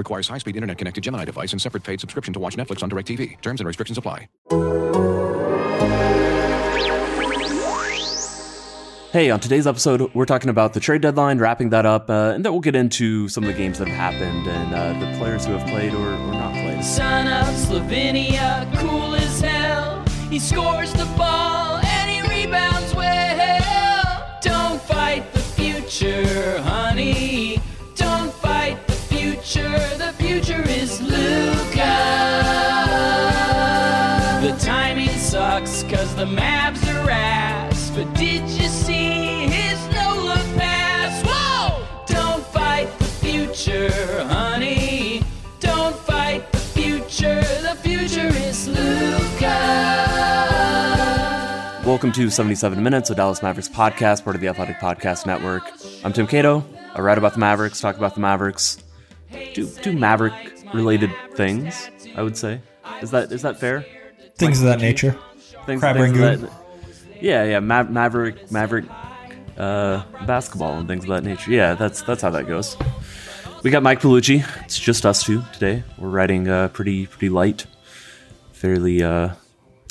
Requires high-speed internet-connected Gemini device and separate paid subscription to watch Netflix on DirecTV. Terms and restrictions apply. Hey, on today's episode, we're talking about the trade deadline, wrapping that up, uh, and then we'll get into some of the games that have happened and uh, the players who have played or, or not played. Son of Slovenia, cool as hell. He scores the ball and he rebounds well. Don't fight the future, honey. Don't fight the future. The future the Mavs are ass. But did you see his no look pass? Whoa! Don't fight the future, honey. Don't fight the future. The future is Luka. Welcome to 77 Minutes, a Dallas Mavericks podcast, part of the Athletic Podcast Network. I'm Tim Cato. I write about the Mavericks, talk about the Mavericks, do, do Maverick related things, I would say. Is that is that fair? Things of that nature. Things, Crab things Rangoon. that- yeah, yeah, Ma- Maverick, Maverick, uh, basketball and things of that nature. Yeah, that's that's how that goes. We got Mike Piellucci. It's just us two today. We're riding uh, pretty pretty light, fairly. Uh,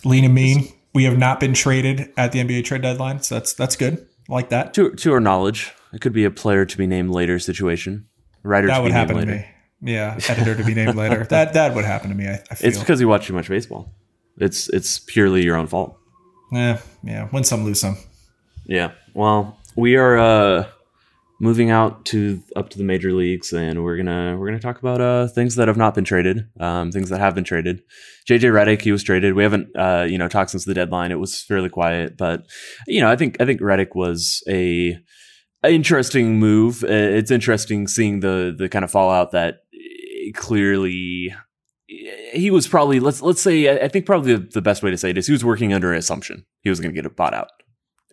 Lean and mean. We have not been traded at the NBA trade deadline, so that's that's good. I like that. to to our knowledge, it could be a player to be named later situation. Writer That to would be named happen to later. me. Yeah, editor to be named later. That that would happen to me. I, I feel. It's because you watch too much baseball. It's it's purely your own fault. Yeah, yeah, win some, lose some. Yeah. Well, we are uh moving out to up to the major leagues and we're gonna we're gonna talk about uh things that have not been traded, um, things that have been traded. JJ Redick, he was traded. We haven't uh, you know, talked since the deadline. It was fairly quiet, but you know, I think I think Redick was a interesting move. It's interesting seeing the the kind of fallout that clearly he was probably let's let's say I think probably the, best way to say it is he was working under an assumption he was going to get bought out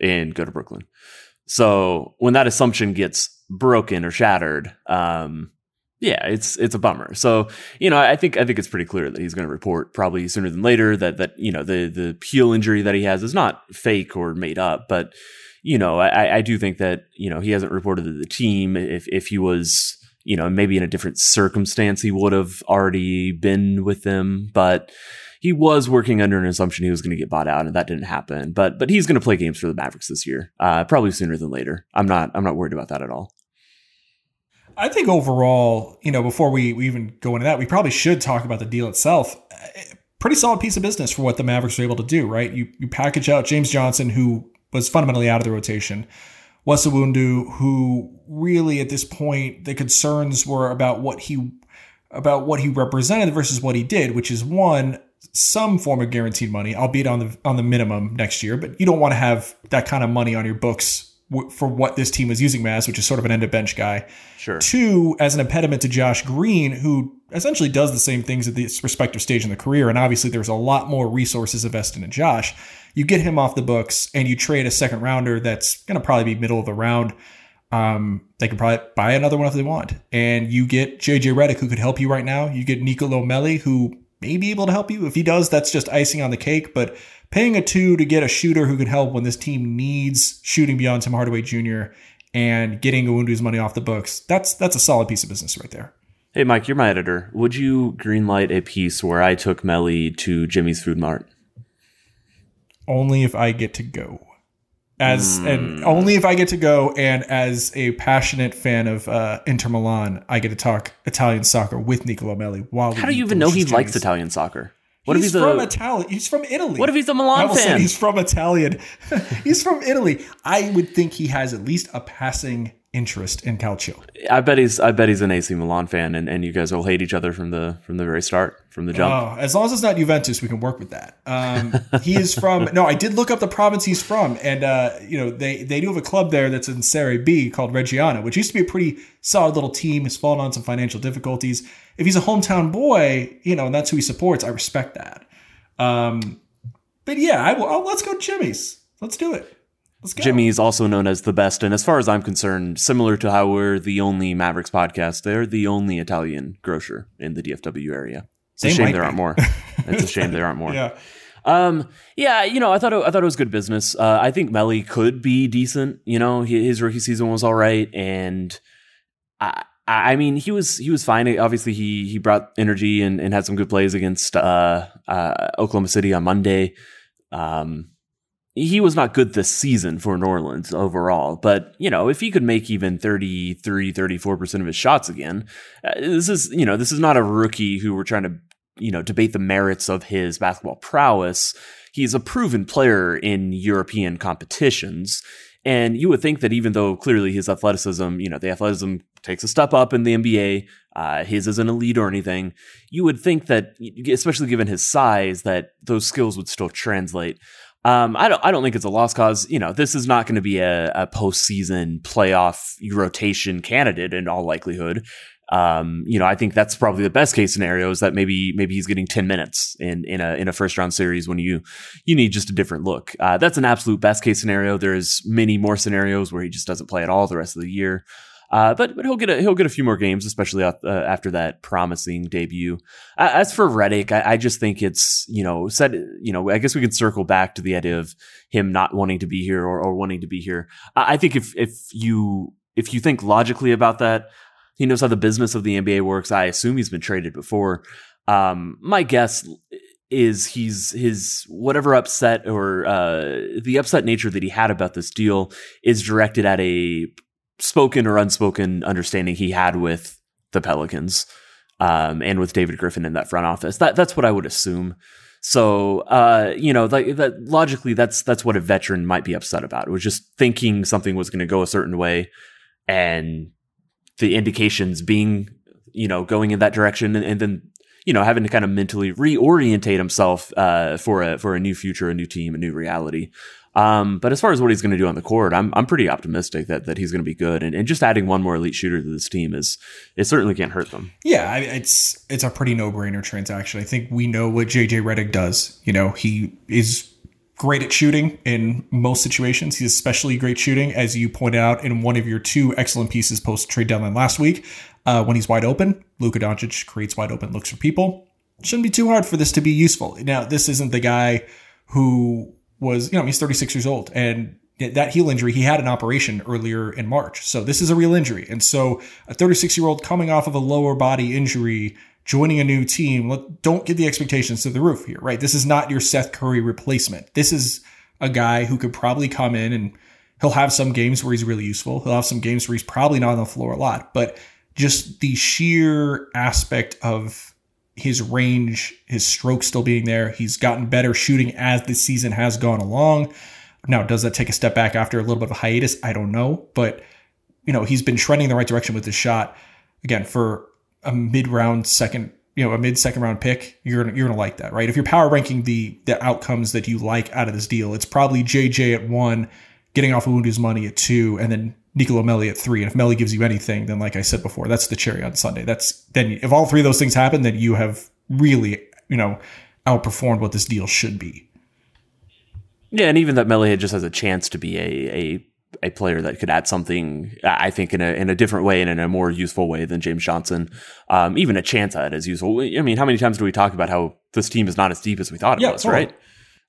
and go to Brooklyn. So when that assumption gets broken or shattered, um, yeah, it's it's a bummer. So you know, I think I think it's pretty clear that he's going to report probably sooner than later that that you know the the heel injury that he has is not fake or made up, but you know, I, I do think that you know he hasn't reported to the team. If if he was you know maybe in a different circumstance, he would have already been with them, but he was working under an assumption he was going to get bought out, and that didn't happen. But but he's going to play games for the Mavericks this year, uh, probably sooner than later. I'm not I'm not worried about that at all. I think overall, you know, before we, we even go into that, we probably should talk about the deal itself. Pretty solid piece of business for what the Mavericks were able to do, right? You you package out James Johnson, who was fundamentally out of the rotation. Wes Iwundu, who really at this point the concerns were about what he about what he represented versus what he did, which is one some form of guaranteed money, albeit on the on the minimum next year. But you don't want to have that kind of money on your books w- for what this team was using as, which is sort of an end of bench guy. Sure. Two, as an impediment to Josh Green, who essentially does the same things at this respective stage in the career, and obviously there's a lot more resources invested in Josh. You get him off the books, and you trade a second rounder that's going to probably be middle of the round. Um, they can probably buy another one if they want, and you get JJ Redick, who could help you right now. You get Nicolo Melli, who may be able to help you. If he does, that's just icing on the cake. But paying a two to get a shooter who can help when this team needs shooting beyond Tim Hardaway Jr. and getting Iwundu's money off the books, that's that's a solid piece of business right there. Hey Mike, you're my editor. Would you greenlight a piece where I took Melli to Jimmy's Food Mart? Only if I get to go. As and only if I get to go, and as a passionate fan of uh, Inter Milan, I get to talk Italian soccer with Nicola Melli. While How do you even know he likes Italian soccer? What he's if he's from a Italian? He's from Italy. What if he's a Milan fan? he's from Italian. he's from Italy. I would think he has at least a passing interest in calcio. I bet he's I bet he's an AC Milan fan, and, and you guys will hate each other from the from the very start, from the jump. Oh, as long as it's not Juventus, we can work with that. Um, he is from. no, I did look up the province he's from, and uh, you know they they do have a club there that's in Serie B called Reggiana, which used to be a pretty solid little team. Has fallen on some financial difficulties. If he's a hometown boy, you know, and that's who he supports, I respect that. Um, but yeah, I will. I'll, let's go Jimmy's. Let's do it. Go. Jimmy's also known as the best, and as far as I'm concerned, similar to how we're the only Mavericks podcast, they're the only Italian grocer in the DFW area. It's They a shame there be. aren't more. It's a shame there aren't more. Yeah. Um, yeah, you know, I thought it, I thought it was good business. Uh, I think Melli could be decent. You know, he, his rookie season was all right, and I, I mean, he was he was fine. Obviously, he he brought energy and, and had some good plays against uh, uh, Oklahoma City on Monday. Um, he was not good this season for New Orleans overall, but you know, if he could make even 33, 34% of his shots again, uh, this is, you know, this is not a rookie who we're trying to, you know, debate the merits of his basketball prowess. He's a proven player in European competitions. And you would think that even though clearly his athleticism, you know, the athleticism takes a step up in the NBA, uh, his isn't elite or anything, you would think that, especially given his size, that those skills would still translate. Um, I don't. I don't think it's a lost cause. You know, this is not going to be a, a postseason playoff rotation candidate in all likelihood. Um, you know, I think that's probably the best case scenario is that maybe maybe he's getting ten minutes in in a in a first round series when you you need just a different look. Uh, that's an absolute best case scenario. There's many more scenarios where he just doesn't play at all the rest of the year. Uh, but but he'll get a, he'll get a few more games, especially uh, after that promising debut. As for Redick, I, I just think it's you know said you know I guess we can circle back to the idea of him not wanting to be here or, or wanting to be here. I, I think if if you if you think logically about that, he knows how the business of the NBA works. I assume he's been traded before. Um, my guess is he's his whatever upset or uh, the upset nature that he had about this deal is directed at a spoken or unspoken understanding he had with the Pelicans um, and with David Griffin in that front office. That that's what I would assume. So uh, you know, like that logically, that's that's what a veteran might be upset about. It was just thinking something was going to go a certain way, and the indications being you know going in that direction, and, and then you know having to kind of mentally reorientate himself uh, for a for a new future, a new team, a new reality. Um, but as far as what he's going to do on the court, I'm I'm pretty optimistic that that he's going to be good, and, and just adding one more elite shooter to this team is it certainly can't hurt them. Yeah, I- it's it's a pretty no brainer transaction. I think we know what JJ Redick does. You know, he is great at shooting in most situations. He's especially great shooting, as you pointed out in one of your two excellent pieces post trade deadline last week. Uh, when he's wide open, Luka Doncic creates wide open looks for people. Shouldn't be too hard for this to be useful. Now, this isn't the guy who was, you know, he's 36 years old and that heel injury, he had an operation earlier in March. So this is a real injury. And so a 36 year old coming off of a lower body injury, joining a new team, don't get the expectations to the roof here, right? This is not your Seth Curry replacement. This is a guy who could probably come in and he'll have some games where he's really useful. He'll have some games where he's probably not on the floor a lot, but just the sheer aspect of his range, his stroke still being there. He's gotten better shooting as the season has gone along. Now, does that take a step back after a little bit of a hiatus? I don't know, but you know, he's been trending the right direction with his shot. Again, for a mid-round second, you know, a mid-second round pick, you're gonna, you're gonna like that, right? If you're power ranking the the outcomes that you like out of this deal, it's probably JJ at one, getting off Iwundu's money at two, and then Nicolo Melli at three. And if Melli gives you anything, then like I said before, that's the cherry on sundae. That's then if all three of those things happen, then you have really, you know, outperformed what this deal should be. Yeah, and even that Melli just has a chance to be a a a player that could add something, I think, in a in a different way and in a more useful way than James Johnson. Um, even a chance at it is useful. I mean, how many times do we talk about how this team is not as deep as we thought it Yeah, was, totally. right?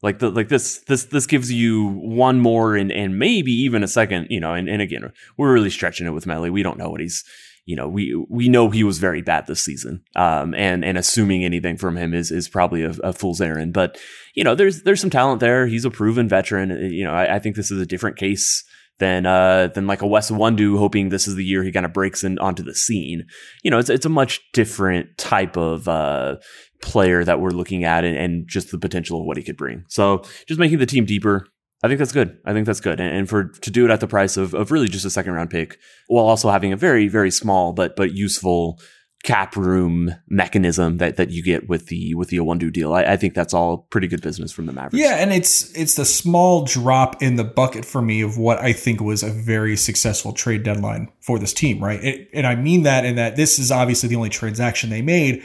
Like the like this this this gives you one more and and maybe even a second, you know. And, and again, we're really stretching it with Melli. We don't know what he's you know, we we know he was very bad this season, um, and and assuming anything from him is is probably a, a fool's errand. But you know, there's there's some talent there. He's a proven veteran. You know, I, I think this is a different case than uh than like a Wes Iwundu hoping this is the year he kind of breaks in onto the scene. You know, it's it's a much different type of uh player that we're looking at and, and just the potential of what he could bring. So just making the team deeper. I think that's good. I think that's good. And, and for to do it at the price of, of really just a second round pick while also having a very, very small but but useful cap room mechanism that that you get with the with the Iwundu deal. I, I think that's all pretty good business from the Mavericks. Yeah, and it's it's the small drop in the bucket for me of what I think was a very successful trade deadline for this team, right? It, and I mean that in that this is obviously the only transaction they made,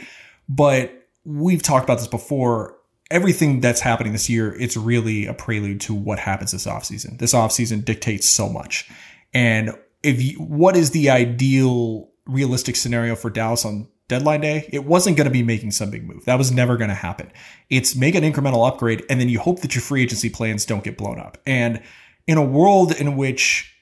but we've talked about this before. everything that's happening this year, it's really a prelude to what happens this offseason. This offseason dictates so much. And if you, what is the ideal realistic scenario for Dallas on deadline day? It wasn't going to be making some big move. That was never going to happen. It's make an incremental upgrade and then you hope that your free agency plans don't get blown up. And in a world in which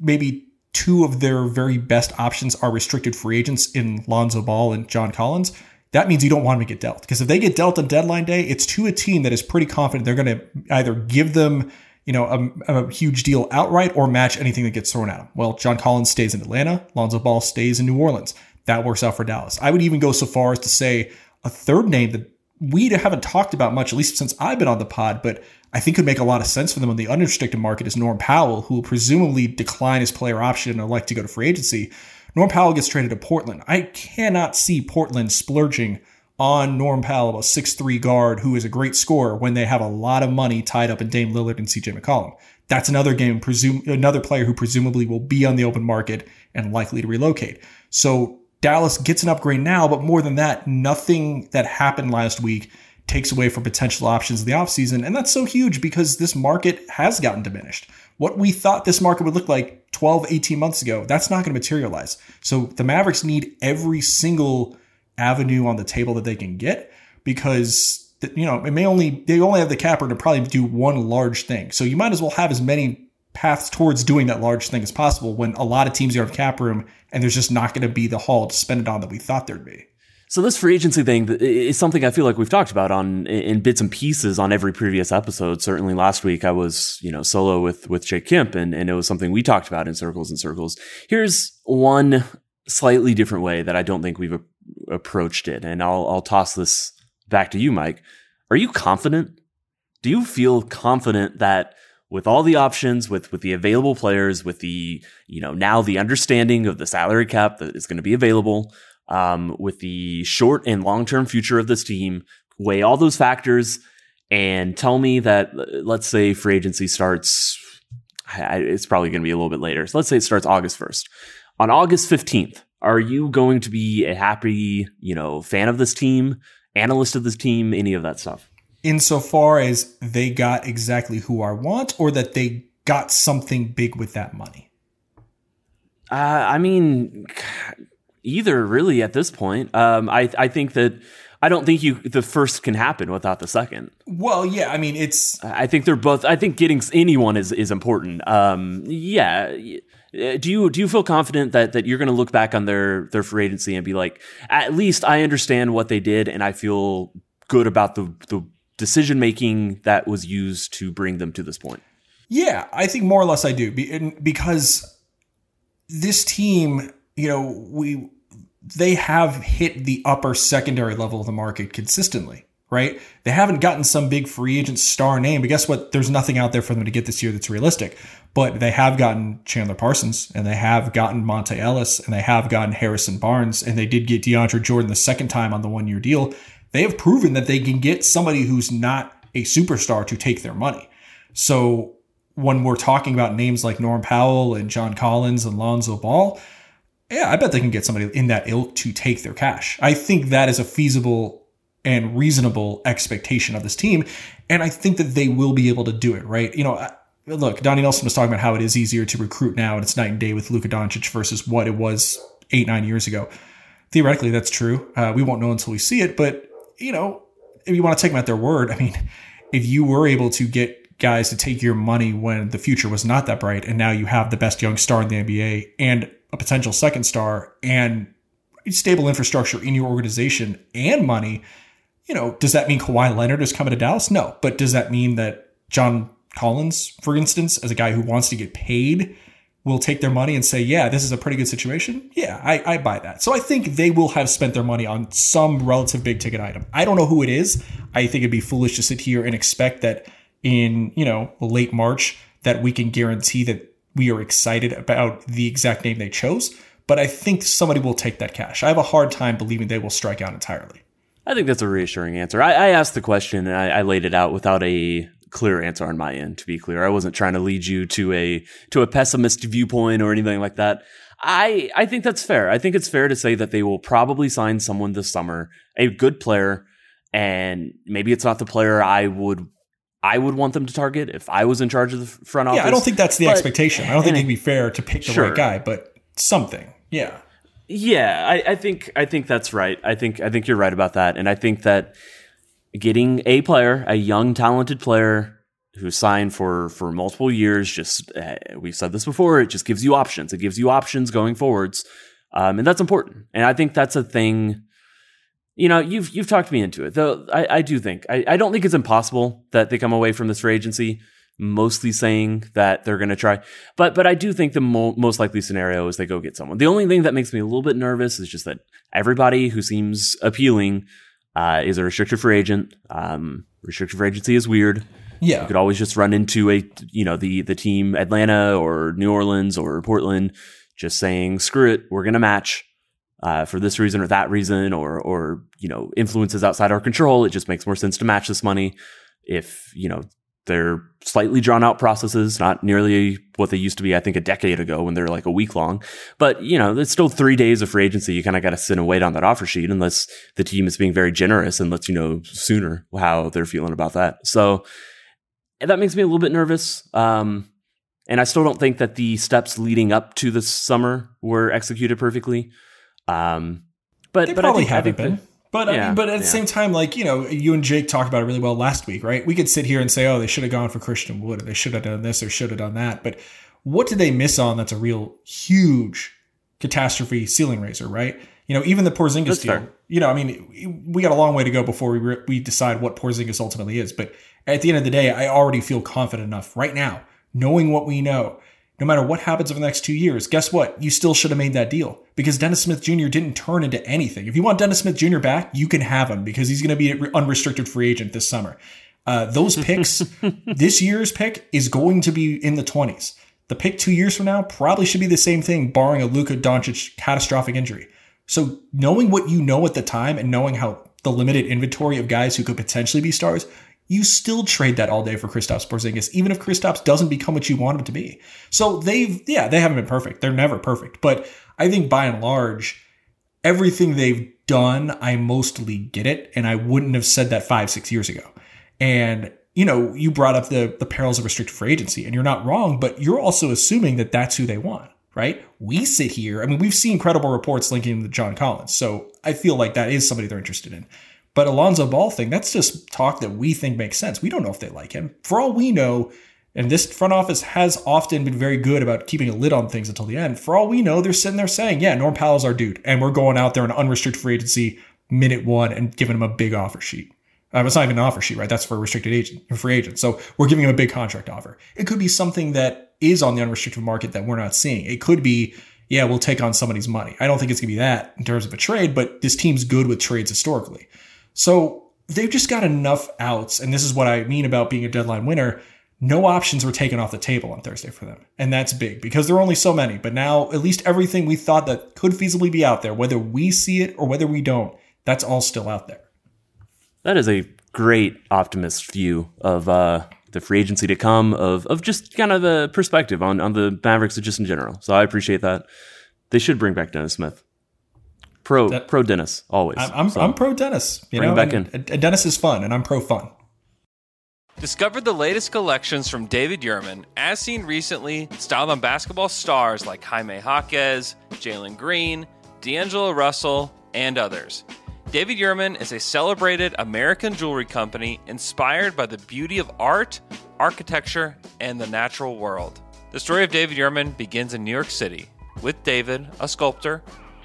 maybe two of their very best options are restricted free agents in Lonzo Ball and John Collins, that means you don't want them to get dealt. Because if they get dealt on deadline day, it's to a team that is pretty confident they're going to either give them, you know, a, a, huge deal outright or match anything that gets thrown at him. Well, John Collins stays in Atlanta, Lonzo Ball stays in New Orleans. That works out for Dallas. I would even go so far as to say a third name that we haven't talked about much, at least since I've been on the pod, but I think could make a lot of sense for them on the unrestricted market is Norm Powell, who will presumably decline his player option and elect to go to free agency. Norm Powell gets traded to Portland. I cannot see Portland splurging on Norm Powell, a six-three guard who is a great scorer, when they have a lot of money tied up in Dame Lillard and CJ McCollum. That's another game, presume another player who presumably will be on the open market and likely to relocate. So Dallas gets an upgrade now, but more than that, nothing that happened last week takes away from potential options in the offseason. And that's so huge because this market has gotten diminished. What we thought this market would look like 12, 18 months ago, that's not going to materialize. So the Mavericks need every single avenue on the table that they can get because you know it may only they only have the capper to probably do one large thing. So you might as well have as many paths towards doing that large thing as possible when a lot of teams in cap room and there's just not going to be the haul to spend it on that we thought there'd be. So this free agency thing is something I feel like we've talked about on in bits and pieces on every previous episode. Certainly last week I was, you know, solo with with Jake Kemp and, and it was something we talked about in circles and circles. Here's one slightly different way that I don't think we've approached it. And I'll I'll toss this back to you, Mike. Are you confident? Do you feel confident that with all the options, with with the available players, with the, you know, now the understanding of the salary cap that is going to be available, um, with the short and long term future of this team, weigh all those factors, and tell me that, let's say free agency starts, it's probably going to be a little bit later. So let's say it starts August 1st. On August 15th, are you going to be a happy, you know, fan of this team, analyst of this team, any of that stuff? Insofar as they got exactly who I want, or that they got something big with that money? Uh, I mean, either really at this point. Um, I I think that I don't think you the first can happen without the second. Well, yeah, I mean it's. I think they're both. I think getting anyone is is important. Um, yeah. Uh, do you do you feel confident that that you're going to look back on their their free agency and be like, at least I understand what they did and I feel good about the the decision making that was used to bring them to this point. Yeah, I think more or less I do, because this team you know, we they have hit the upper secondary level of the market consistently, right? They haven't gotten some big free agent star name, but guess what? There's nothing out there for them to get this year that's realistic. But they have gotten Chandler Parsons and they have gotten Monta Ellis and they have gotten Harrison Barnes and they did get DeAndre Jordan the second time on the one year deal. They have proven that they can get somebody who's not a superstar to take their money. So when we're talking about names like Norm Powell and John Collins and Lonzo Ball, yeah, I bet they can get somebody in that ilk to take their cash. I think that is a feasible and reasonable expectation of this team. And I think that they will be able to do it, right? You know, look, Donnie Nelson was talking about how it is easier to recruit now and it's night and day with Luka Doncic versus what it was eight, nine years ago. Theoretically, that's true. Uh, we won't know until we see it. But, you know, if you want to take them at their word, I mean, if you were able to get guys to take your money when the future was not that bright and now you have the best young star in the NBA and a potential second star and stable infrastructure in your organization and money, you know, does that mean Kawhi Leonard is coming to Dallas? No. But does that mean that John Collins, for instance, as a guy who wants to get paid, will take their money and say, yeah, this is a pretty good situation? Yeah, I, I buy that. So I think they will have spent their money on some relative big ticket item. I don't know who it is. I think it'd be foolish to sit here and expect that in, you know, late March that we can guarantee that we are excited about the exact name they chose, but I think somebody will take that cash. I have a hard time believing they will strike out entirely. I think that's a reassuring answer. I, I asked the question and I, I, laid it out without a clear answer on my end. To be clear, I wasn't trying to lead you to a to a pessimist viewpoint or anything like that. I I think that's fair. I think it's fair to say that they will probably sign someone this summer, a good player, and maybe it's not the player I would I would want them to target if I was in charge of the front office. Yeah, I don't think that's the But- expectation. I don't think it'd be fair to pick the Sure. right guy, but something. Yeah. Yeah, I, I think I think that's right. I think I think you're right about that, and I think that getting a player, a young talented player who signed for for multiple years, just uh, we've said this before, it just gives you options. It gives you options going forwards, um, and that's important. And I think that's a thing. You know, you've you've talked me into it, though. I, I do think I, I don't think it's impossible that they come away from this free agency mostly saying that they're going to try. But but I do think the mo- most likely scenario is they go get someone. The only thing that makes me a little bit nervous is just that everybody who seems appealing uh, is a restricted free agent. Um, restricted free agency is weird. Yeah. You could always just run into a you know the the team Atlanta or New Orleans or Portland just saying screw it, we're going to match. Uh, for this reason or that reason, or or you know influences outside our control, it just makes more sense to match this money. If you know they're slightly drawn out processes, not nearly what they used to be, I think, a decade ago when they're like a week long. But, you know, it's still three days of free agency. You kind of got to sit and wait on that offer sheet unless the team is being very generous and lets you know sooner how they're feeling about that. So that makes me a little bit nervous. Um, and I still don't think that the steps leading up to this summer were executed perfectly. Um, but, They but probably I think, haven't think been. that- But I mean, but at the yeah. same time, like you know, you and Jake talked about it really well last week, right? We could sit here and say, "Oh, they should have gone for Christian Wood, or they should have done this, or should have done that." But what did they miss on? That's a real huge catastrophe ceiling raiser, right? You know, even the Porzingis That's deal. fair. You know, I mean, we got a long way to go before we re- we decide what Porzingis ultimately is. But at the end of the day, I already feel confident enough right now, knowing what we know. No matter what happens over the next two years, guess what? You still should have made that deal because Dennis Smith Jr. didn't turn into anything. If you want Dennis Smith Jr. back, you can have him because he's going to be an unrestricted free agent this summer. Uh, those picks, this year's pick is going to be in the 20s. The pick two years from now probably should be the same thing, barring a Luka Doncic catastrophic injury. So knowing what you know at the time and knowing how the limited inventory of guys who could potentially be stars, you still trade that all day for Kristaps Porzingis, even if Kristaps doesn't become what you want him to be. So they've, yeah, they haven't been perfect. They're never perfect, but I think by and large, everything they've done, I mostly get it, and I wouldn't have said that five, six years ago. And you know, you brought up the the perils of restricted free agency, and you're not wrong, but you're also assuming that that's who they want, right? We sit here. I mean, we've seen credible reports linking to John Collins, so I feel like that is somebody they're interested in. But Alonzo Ball thing, that's just talk that we think makes sense. We don't know if they like him. For all we know, and this front office has often been very good about keeping a lid on things until the end. For all we know, they're sitting there saying, yeah, Norm Powell's our dude. And we're going out there in unrestricted free agency minute one and giving him a big offer sheet. Uh, it's not even an offer sheet, right? That's for a restricted agent, free agent. So we're giving him a big contract offer. It could be something that is on the unrestricted market that we're not seeing. It could be, yeah, we'll take on somebody's money. I don't think it's going to be that in terms of a trade, but this team's good with trades historically. So they've just got enough outs. And this is what I mean about being a deadline winner. No options were taken off the table on Thursday for them. And that's big because there are only so many. But now, at least everything we thought that could feasibly be out there, whether we see it or whether we don't, that's all still out there. That is a great optimist view of uh, the free agency to come, of of just kind of a perspective on on the Mavericks just in general. So I appreciate that. They should bring back Dennis Smith. Pro That- pro Dennis always. I'm, I'm, So, I'm pro Dennis. You Bring know, back and, and Dennis is fun, and I'm pro fun. Discover the latest collections from David Yurman, as seen recently, styled on basketball stars like Jaime Jaquez, Jalen Green, D'Angelo Russell, and others. David Yurman is a celebrated American jewelry company inspired by the beauty of art, architecture, and the natural world. The story of David Yurman begins in New York City, with David, a sculptor,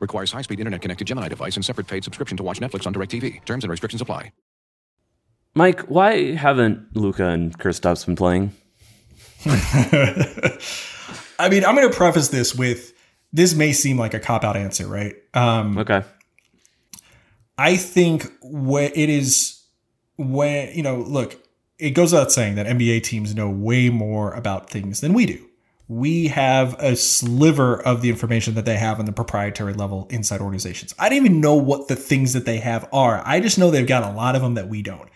Requires high-speed internet-connected Gemini device and separate paid subscription to watch Netflix on DirecTV. Terms and restrictions apply. Mike, why haven't Luka and Kristaps been playing? I mean, I'm going to preface this with this may seem like a cop out answer, right? Um, Okay. I think when it is when you know, look, it goes without saying that NBA teams know way more about things than we do. We have a sliver of the information that they have on the proprietary level inside organizations. I don't even know what the things that they have are. I just know they've got a lot of them that we don't.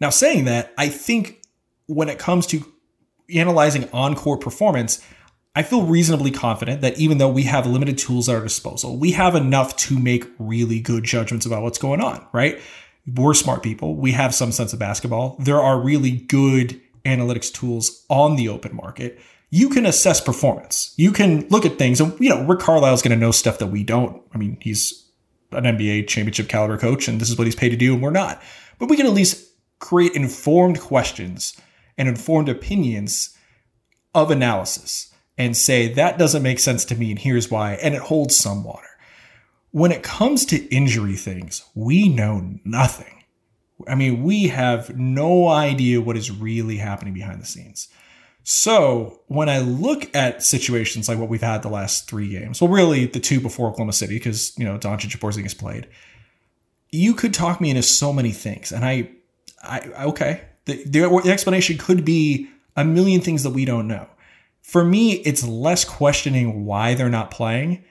Now, saying that, I think when it comes to analyzing encore performance, I feel reasonably confident that even though we have limited tools at our disposal, we have enough to make really good judgments about what's going on, right? We're smart people. We have some sense of basketball. There are really good analytics tools on the open market. You can assess performance. You can look at things, and you know, Rick Carlisle's going to know stuff that we don't. I mean, he's an NBA championship caliber coach, and this is what he's paid to do, and we're not. But we can at least create informed questions and informed opinions of analysis and say that doesn't make sense to me and here's why and it holds some water when it comes to injury things we know nothing i mean we have no idea what is really happening behind the scenes so when i look at situations like what we've had the last three games well really the two before oklahoma city because you know Doncic and Porzingis played you could talk me into so many things and i i okay the, the, explanation could be a million things that we don't know for me, it's less questioning why they're not playing,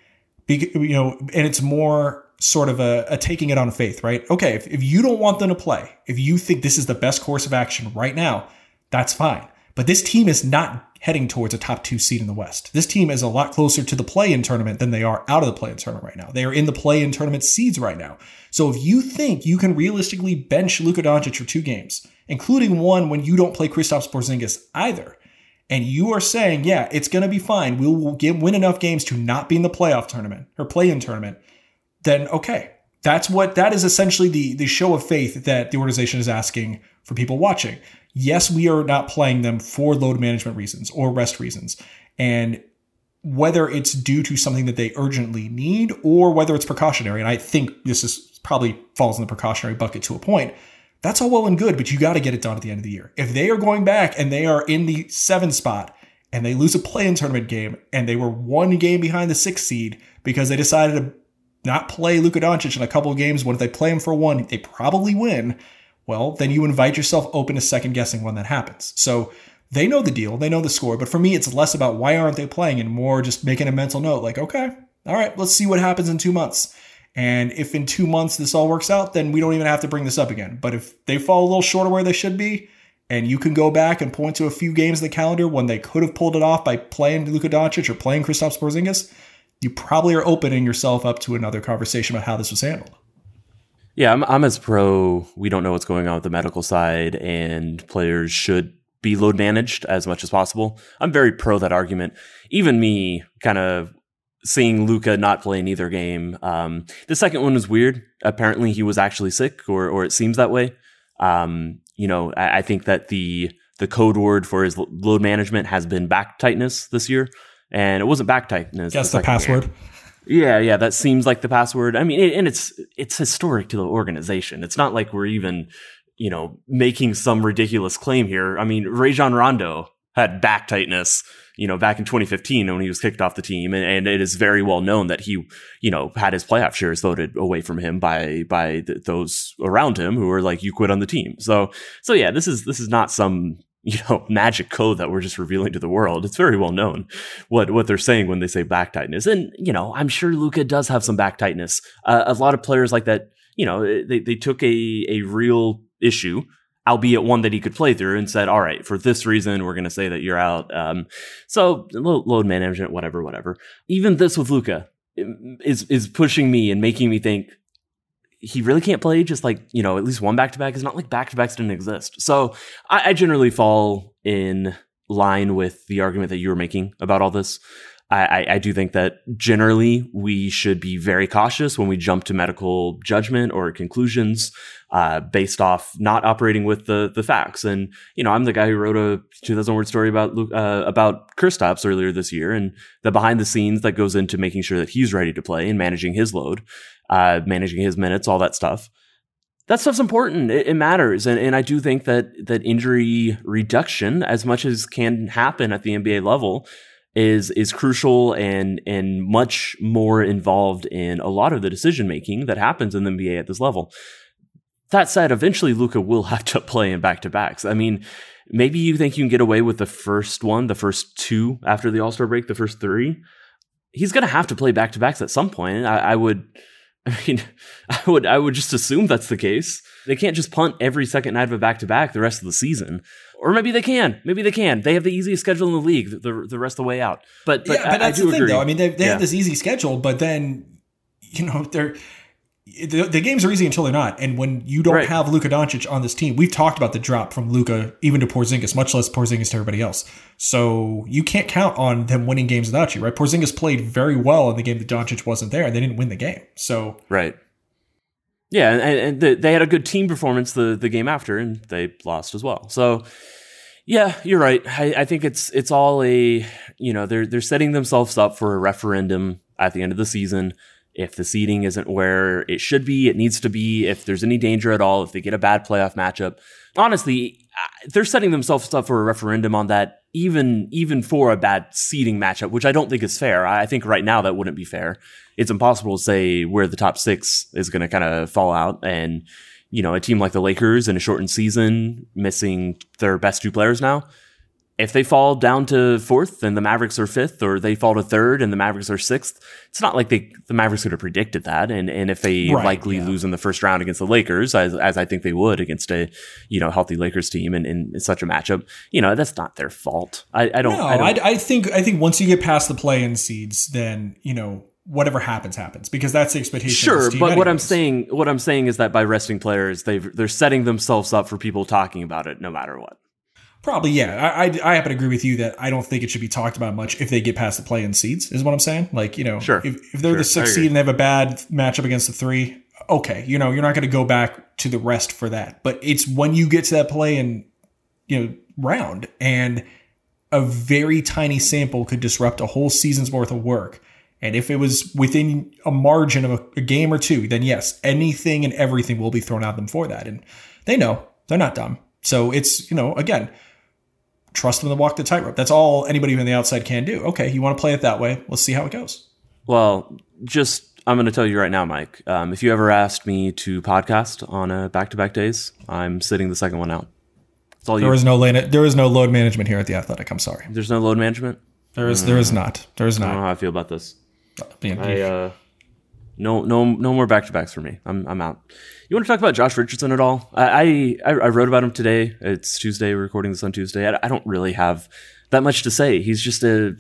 you know, and it's more sort of a, a taking it on faith, right? Okay, if, if you don't want them to play, if you think this is the best course of action right now, that's fine. But this team is not heading towards a top two seed in the West. This team is a lot closer to the play in tournament than they are out of the play in tournament right now. They are in the play in tournament seeds right now. So if you think you can realistically bench Luka Doncic for two games, including one when you don't play Kristaps Porzingis either, and you are saying, yeah, it's going to be fine. We will get, win enough games to not be in the playoff tournament or play-in tournament. Then okay, that's what that is essentially the the show of faith that the organization is asking for people watching. Yes, we are not playing them for load management reasons or rest reasons, and whether it's due to something that they urgently need or whether it's precautionary, and I think this is probably falls in the precautionary bucket to a point that's all well and good, but you got to get it done at the end of the year. If they are going back and they are in the seven spot and they lose a play in tournament game and they were one game behind the sixth seed because they decided to not play Luka Doncic in a couple of games, when if they play him for one, they probably win. Well, then you invite yourself open to second guessing when that happens. So they know the deal, they know the score, but for me, it's less about why aren't they playing and more just making a mental note like, okay, all right, let's see what happens in two months. And if in two months this all works out, then we don't even have to bring this up again. But if they fall a little short of where they should be, and you can go back and point to a few games in the calendar when they could have pulled it off by playing Luka Doncic or playing Kristaps Porzingis, you probably are opening yourself up to another conversation about how this was handled. Yeah, I'm, I'm as pro. We don't know what's going on with the medical side, and players should be load managed as much as possible. I'm very pro that argument. Even me, kind of seeing Luka not play in either game. Um, the second one was weird. Apparently, he was actually sick, or or it seems that way. Um, you know, I, I, think that the the code word for his load management has been back tightness this year, and it wasn't back tightness. Guess the, the password. Game. Yeah, yeah, that seems like the password. I mean, it, and it's it's historic to the organization. It's not like we're even you know making some ridiculous claim here. I mean, Rajon Rondo had back tightness, you know, back in 2015 when he was kicked off the team. And, and, it is very well known that he, you know, had his playoff shares voted away from him by, by th- those around him who were like, you quit on the team. So, so yeah, this is, this is not some, you know, magic code that we're just revealing to the world. It's very well known what, what they're saying when they say back tightness. And, you know, I'm sure Luka does have some back tightness. Uh, a lot of players like that, you know, they, they took a, a real issue albeit one that he could play through, and said, "All right, for this reason, we're going to say that you're out." Um, so load management, whatever, whatever. Even this with Luka is is pushing me and making me think he really can't play just like you know at least one back to back. It's not like back to backs didn't exist. So I, I generally fall in line with the argument that you were making about all this. I, I, do think that generally we should be very cautious when we jump to medical judgment or conclusions uh, based off not operating with the the facts. And you know, I'm the guy who wrote a 2,000 word story about uh, about Kristaps earlier this year, and the behind the scenes that goes into making sure that he's ready to play and managing his load, uh, managing his minutes, all that stuff. That stuff's important. It, it matters, and and I do think that that injury reduction, as much as can happen at the NBA level is is crucial and and much more involved in a lot of the decision making that happens in the NBA at this level. That said, eventually Luka will have to play in back to backs. I mean, maybe you think you can get away with the first one, the first two after the All Star break, the first three. He's going to have to play back to backs at some point. I, I would, I mean, I would, I would just assume that's the case. They can't just punt every second night of a back to back the rest of the season or maybe they can. Maybe they can. They have the easiest schedule in the league the, the rest of the way out. But, but yeah, but that's I do the thing, agree. though. I mean, they, they Yeah. have this easy schedule, but then you know they're. The, the games are easy until they're not, and when you don't Right. have Luka Doncic on this team, we've talked about the drop from Luka even to Porzingis, much less Porzingis to everybody else. So you can't count on them winning games without you, right? Porzingis played very well in the game that Doncic wasn't there, and they didn't win the game. So Right. Yeah, and, and they had a good team performance the, the game after, and they lost as well. So, yeah, you're right. I, I think it's it's all a you know they're they're setting themselves up for a referendum at the end of the season. If the seeding isn't where it should be, it needs to be. If there's any danger at all, if they get a bad playoff matchup, honestly, they're setting themselves up for a referendum on that. Even even for a bad seeding matchup, which I don't think is fair. I think right now that wouldn't be fair. It's impossible to say where the top six is going to kind of fall out, and you know, a team like the Lakers in a shortened season, missing their best two players now. If they fall down to fourth and the Mavericks are fifth, or they fall to third and the Mavericks are sixth, it's not like they the Mavericks could have predicted that. And and if they Right, likely yeah. lose in the first round against the Lakers, as as I think they would against a you know healthy Lakers team in, in such a matchup, you know that's not their fault. I, I don't. no, I don't I, I think I think once you get past the play-in seeds, then you know whatever happens happens because that's the expectation. Sure, but what I'm saying, what I'm saying is that by resting players, they they're setting themselves up for people talking about it no matter what. Probably, yeah. I, I I happen to agree with you that I don't think it should be talked about much if they get past the play in seeds, is what I'm saying. Like, you know, Sure. if, if they're Sure. the sixth seed and they have a bad matchup against the three, okay, you know, you're not going to go back to the rest for that. But it's when you get to that play in, you know, round and a very tiny sample could disrupt a whole season's worth of work. And if it was within a margin of a, a game or two, then yes, anything and everything will be thrown at them for that. And they know they're not dumb. So it's, you know, again, trust them to walk the tightrope. That's all anybody on the outside can do. Okay, you want to play it that way? Let's see how it goes. Well, just I'm going to tell you right now, Mike. Um, if you ever asked me to podcast on a back-to-back days, I'm sitting the second one out. That's all you. There is no lane, there is no load management here at the Athletic. I'm sorry. There's no load management. There is there is not. There is not. I don't know how I feel about this. Man, I uh, no no no more back to backs for me. I'm I'm out. You want to talk about Josh Richardson at all? I I, I wrote about him today. It's Tuesday. We're recording this on Tuesday. I, I don't really have that much to say. He's just a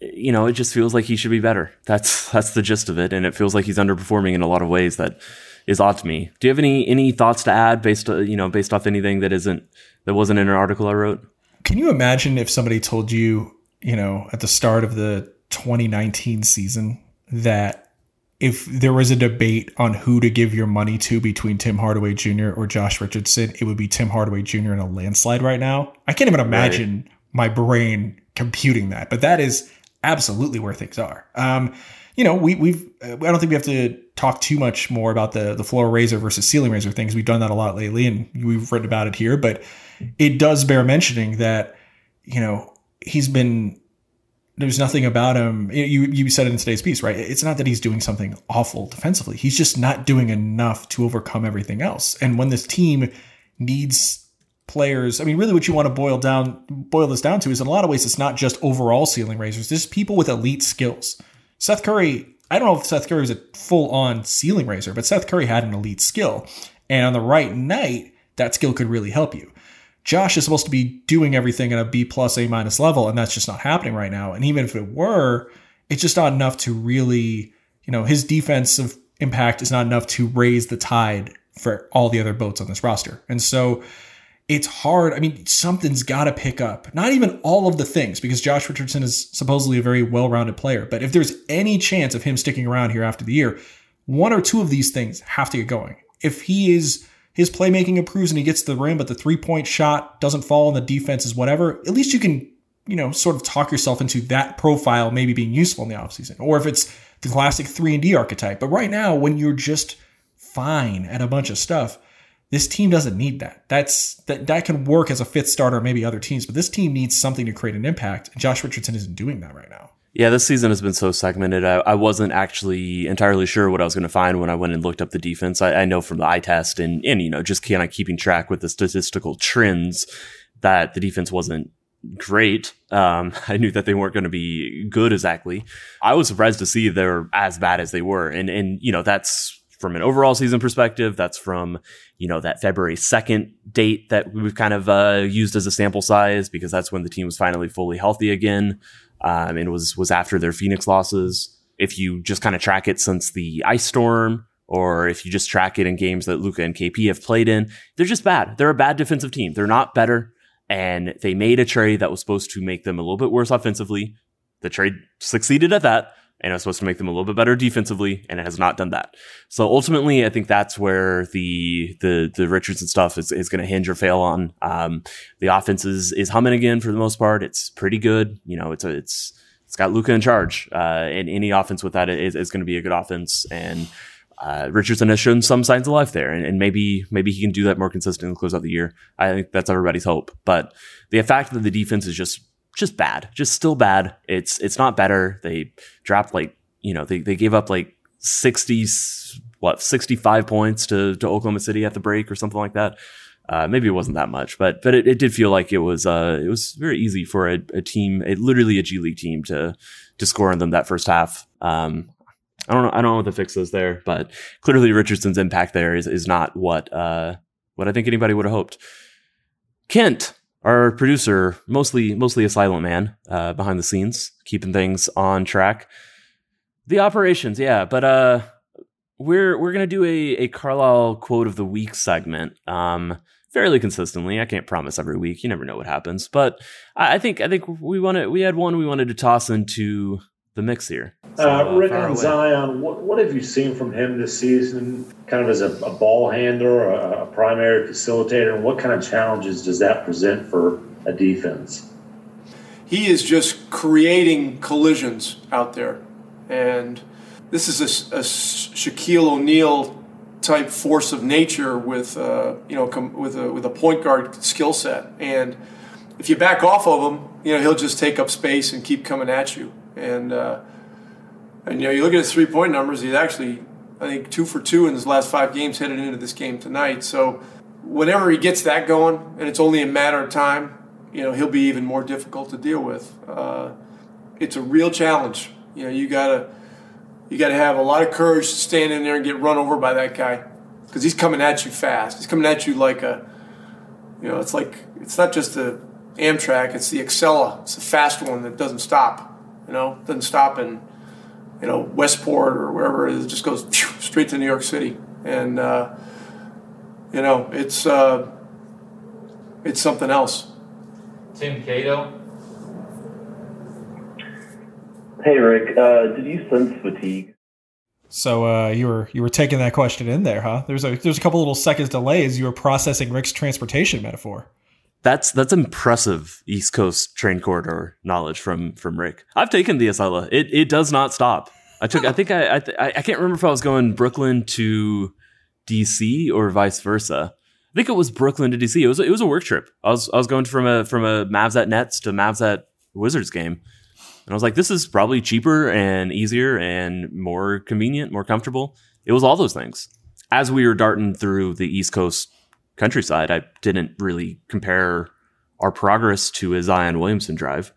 you know, it just feels like he should be better. That's that's the gist of it, and it feels like he's underperforming in a lot of ways that is odd to me. Do you have any any thoughts to add based uh, you know based off anything that isn't that wasn't in an article I wrote? Can you imagine if somebody told you, you know, at the start of the 2019 season that if there was a debate on who to give your money to between Tim Hardaway Jr. or Josh Richardson, it would be Tim Hardaway Jr. in a landslide right now? I can't even imagine my brain computing that, but that is absolutely where things are. Um, you know, we, we've, uh, I don't think we have to talk too much more about the, the floor raiser versus ceiling raiser things. We've done that a lot lately and we've written about it here, but it does bear mentioning that, you know, he's been there's nothing about him. You you said it in today's piece, right? It's not that he's doing something awful defensively. He's just not doing enough to overcome everything else. And when this team needs players, I mean, really, what you want to boil down boil this down to is in a lot of ways, it's not just overall ceiling raisers. There's people with elite skills. Seth Curry. I don't know if Seth Curry was a full on ceiling raiser, but Seth Curry had an elite skill, and on the right night, that skill could really help you. Josh is supposed to be doing everything at a B plus A minus level, and that's just not happening right now. And even if it were, it's just not enough to really, you know, his defensive impact is not enough to raise the tide for all the other boats on this roster. And so it's hard. I mean, something's got to pick up. Not even all of the things, because Josh Richardson is supposedly a very well rounded player. But if there's any chance of him sticking around here after the year, one or two of these things have to get going. If he is his playmaking improves and he gets to the rim, but the three point shot doesn't fall and the defense is whatever, at least you can, you know, sort of talk yourself into that profile maybe being useful in the offseason. Or if it's the classic 3 and D archetype. But right now, when you're just fine at a bunch of stuff, this team doesn't need that. That's that that can work as a fifth starter, maybe other teams, but this team needs something to create an impact. And Josh Richardson isn't doing that right now. Yeah, this season has been so segmented. I, I wasn't actually entirely sure what I was going to find when I went and looked up the defense. I, I know from the eye test and, and, you know, just kind of keeping track with the statistical trends that the defense wasn't great. Um, I knew that they weren't going to be good exactly. I was surprised to see they're as bad as they were. And, and, you know, that's from an overall season perspective. That's from, you know, that February 2nd date that we've kind of, uh, used as a sample size because that's when the team was finally fully healthy again. Um, and was, was after their Phoenix losses. If you just kind of track it since the ice storm, or if you just track it in games that Luka and KP have played in, they're just bad. They're a bad defensive team. They're not better and they made a trade that was supposed to make them a little bit worse offensively. The trade succeeded at that, and it was supposed to make them a little bit better defensively, and it has not done that. So ultimately, I think that's where the the the Richardson stuff is, is going to hinge or fail on. Um, the offense is is humming again for the most part. It's pretty good. You know, it's a, it's it's got Luka in charge, uh, and any offense with that is, is going to be a good offense. And uh, Richardson has shown some signs of life there, and, and, maybe maybe he can do that more consistently close out the year. I think that's everybody's hope. But the fact that the defense is just just bad, just still bad. It's it's not better. They dropped like you know they they gave up like sixty what sixty five points to to Oklahoma City at the break or something like that. Uh, maybe it wasn't that much, but but it, it did feel like it was uh, it was very easy for a, a team, a, literally a G League team to to score on them that first half. Um, I don't know. I don't know what the fix is there, but clearly Richardson's impact there is, is not what, uh, what I think anybody would have hoped. Kent, our producer, mostly, mostly a silent man, uh, behind the scenes, keeping things on track. The operations, yeah, but, uh, we're, we're to do a, a Carlisle quote of the week segment. Um, fairly consistently. I can't promise every week. You never know what happens, but I, I think I think we wanted we had one we wanted to toss into the mix here. So, uh, Rick and Zion, what, what have you seen from him this season, kind of as a, a ball handler, a, a, primary facilitator, and what kind of challenges does that present for a defense? He is just creating collisions out there. And this is a, a Shaquille O'Neal type force of nature with, uh, you know, com- with, a, with a point guard skill set. And if you back off of him, you know, he'll just take up space and keep coming at you. And, uh, and you know, you look at his three point numbers, he's actually, I think, two for two in his last five games headed into this game tonight. So whenever he gets that going, and it's only a matter of time, you know, he'll be even more difficult to deal with. Uh, it's a real challenge. You know, you gotta you gotta have a lot of courage to stand in there and get run over by that guy because he's coming at you fast. He's coming at you like a, you know, it's like it's not just the Amtrak, it's the Acela. It's the fast one that doesn't stop. You know, doesn't stop in you know Westport or wherever it is. It just goes straight to New York City, and uh, you know it's uh, it's something else. Tim Cato. Hey Rick, uh, did you sense fatigue? So uh, you were you were taking that question in there, huh? There's a there's a couple little seconds delay as you were processing Rick's transportation metaphor. That's that's impressive East Coast train corridor knowledge from from Rick. I've taken the Acela. It it does not stop. I took. I think I I, I can't remember if I was going Brooklyn to DC or vice versa. I think it was Brooklyn to DC. It was it was a work trip. I was I was going from a from a Mavs at Nets to Mavs at Wizards game, and I was like, this is probably cheaper and easier and more convenient, more comfortable. It was all those things. As we were darting through the East Coast countryside, I didn't really compare our progress to a Zion Williamson drive.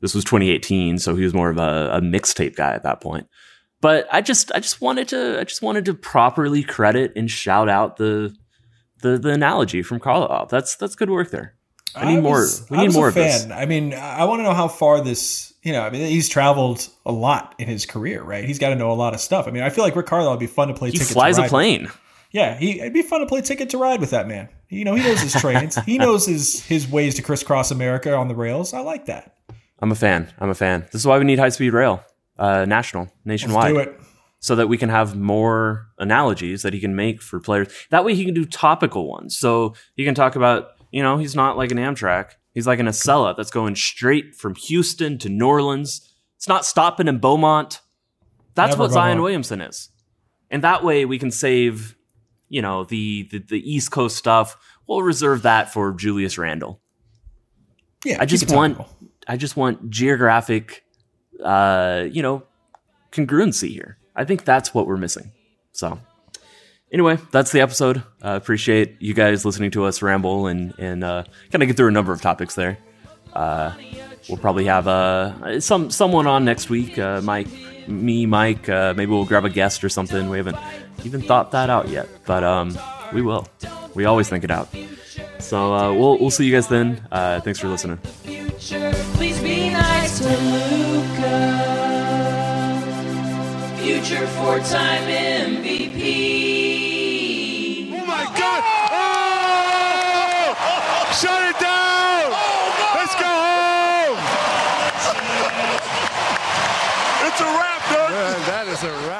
This was 2018, so he was more of a, a mixtape guy at that point. But I just, I just wanted to, I just wanted to properly credit and shout out the, the, the analogy from Carlisle. That's that's good work there. I need more. was- We I need more a of this. fan. I mean, I want to know how far this. You know, I mean, he's traveled a lot in his career, right? He's got to know a lot of stuff. I mean, I feel like Rick Carlisle would be fun to play. He flies a plane. Yeah, he, it'd be fun to play ticket to ride with that man. You know, he knows his trains. he knows his his ways to crisscross America on the rails. I like that. I'm a fan. I'm a fan. This is why we need high speed rail, uh, national, nationwide. do it. So that we can have more analogies that he can make for players. That way he can do topical ones. So he can talk about, you know, he's not like an Amtrak. He's like an Acela that's going straight from Houston to New Orleans. It's not stopping in Beaumont. That's Never what Zion. Williamson is. And that way we can save, you know, the, the the East Coast stuff. We'll reserve that for Julius Randle. Yeah, I just want topical. I just want geographic uh, you know, congruency here. I think that's what we're missing. So anyway, that's the episode. Uh, appreciate you guys listening to us ramble and and uh, kind of get through a number of topics there. Uh, we'll probably have uh, some someone on next week. Uh, Mike, me, Mike. Uh, maybe we'll grab a guest or something. We haven't even thought that out yet, but um, we will. We always think it out. So uh, we'll we'll see you guys then. Uh, thanks for listening. Please be nice to Luka. Future four-time MVP. Home!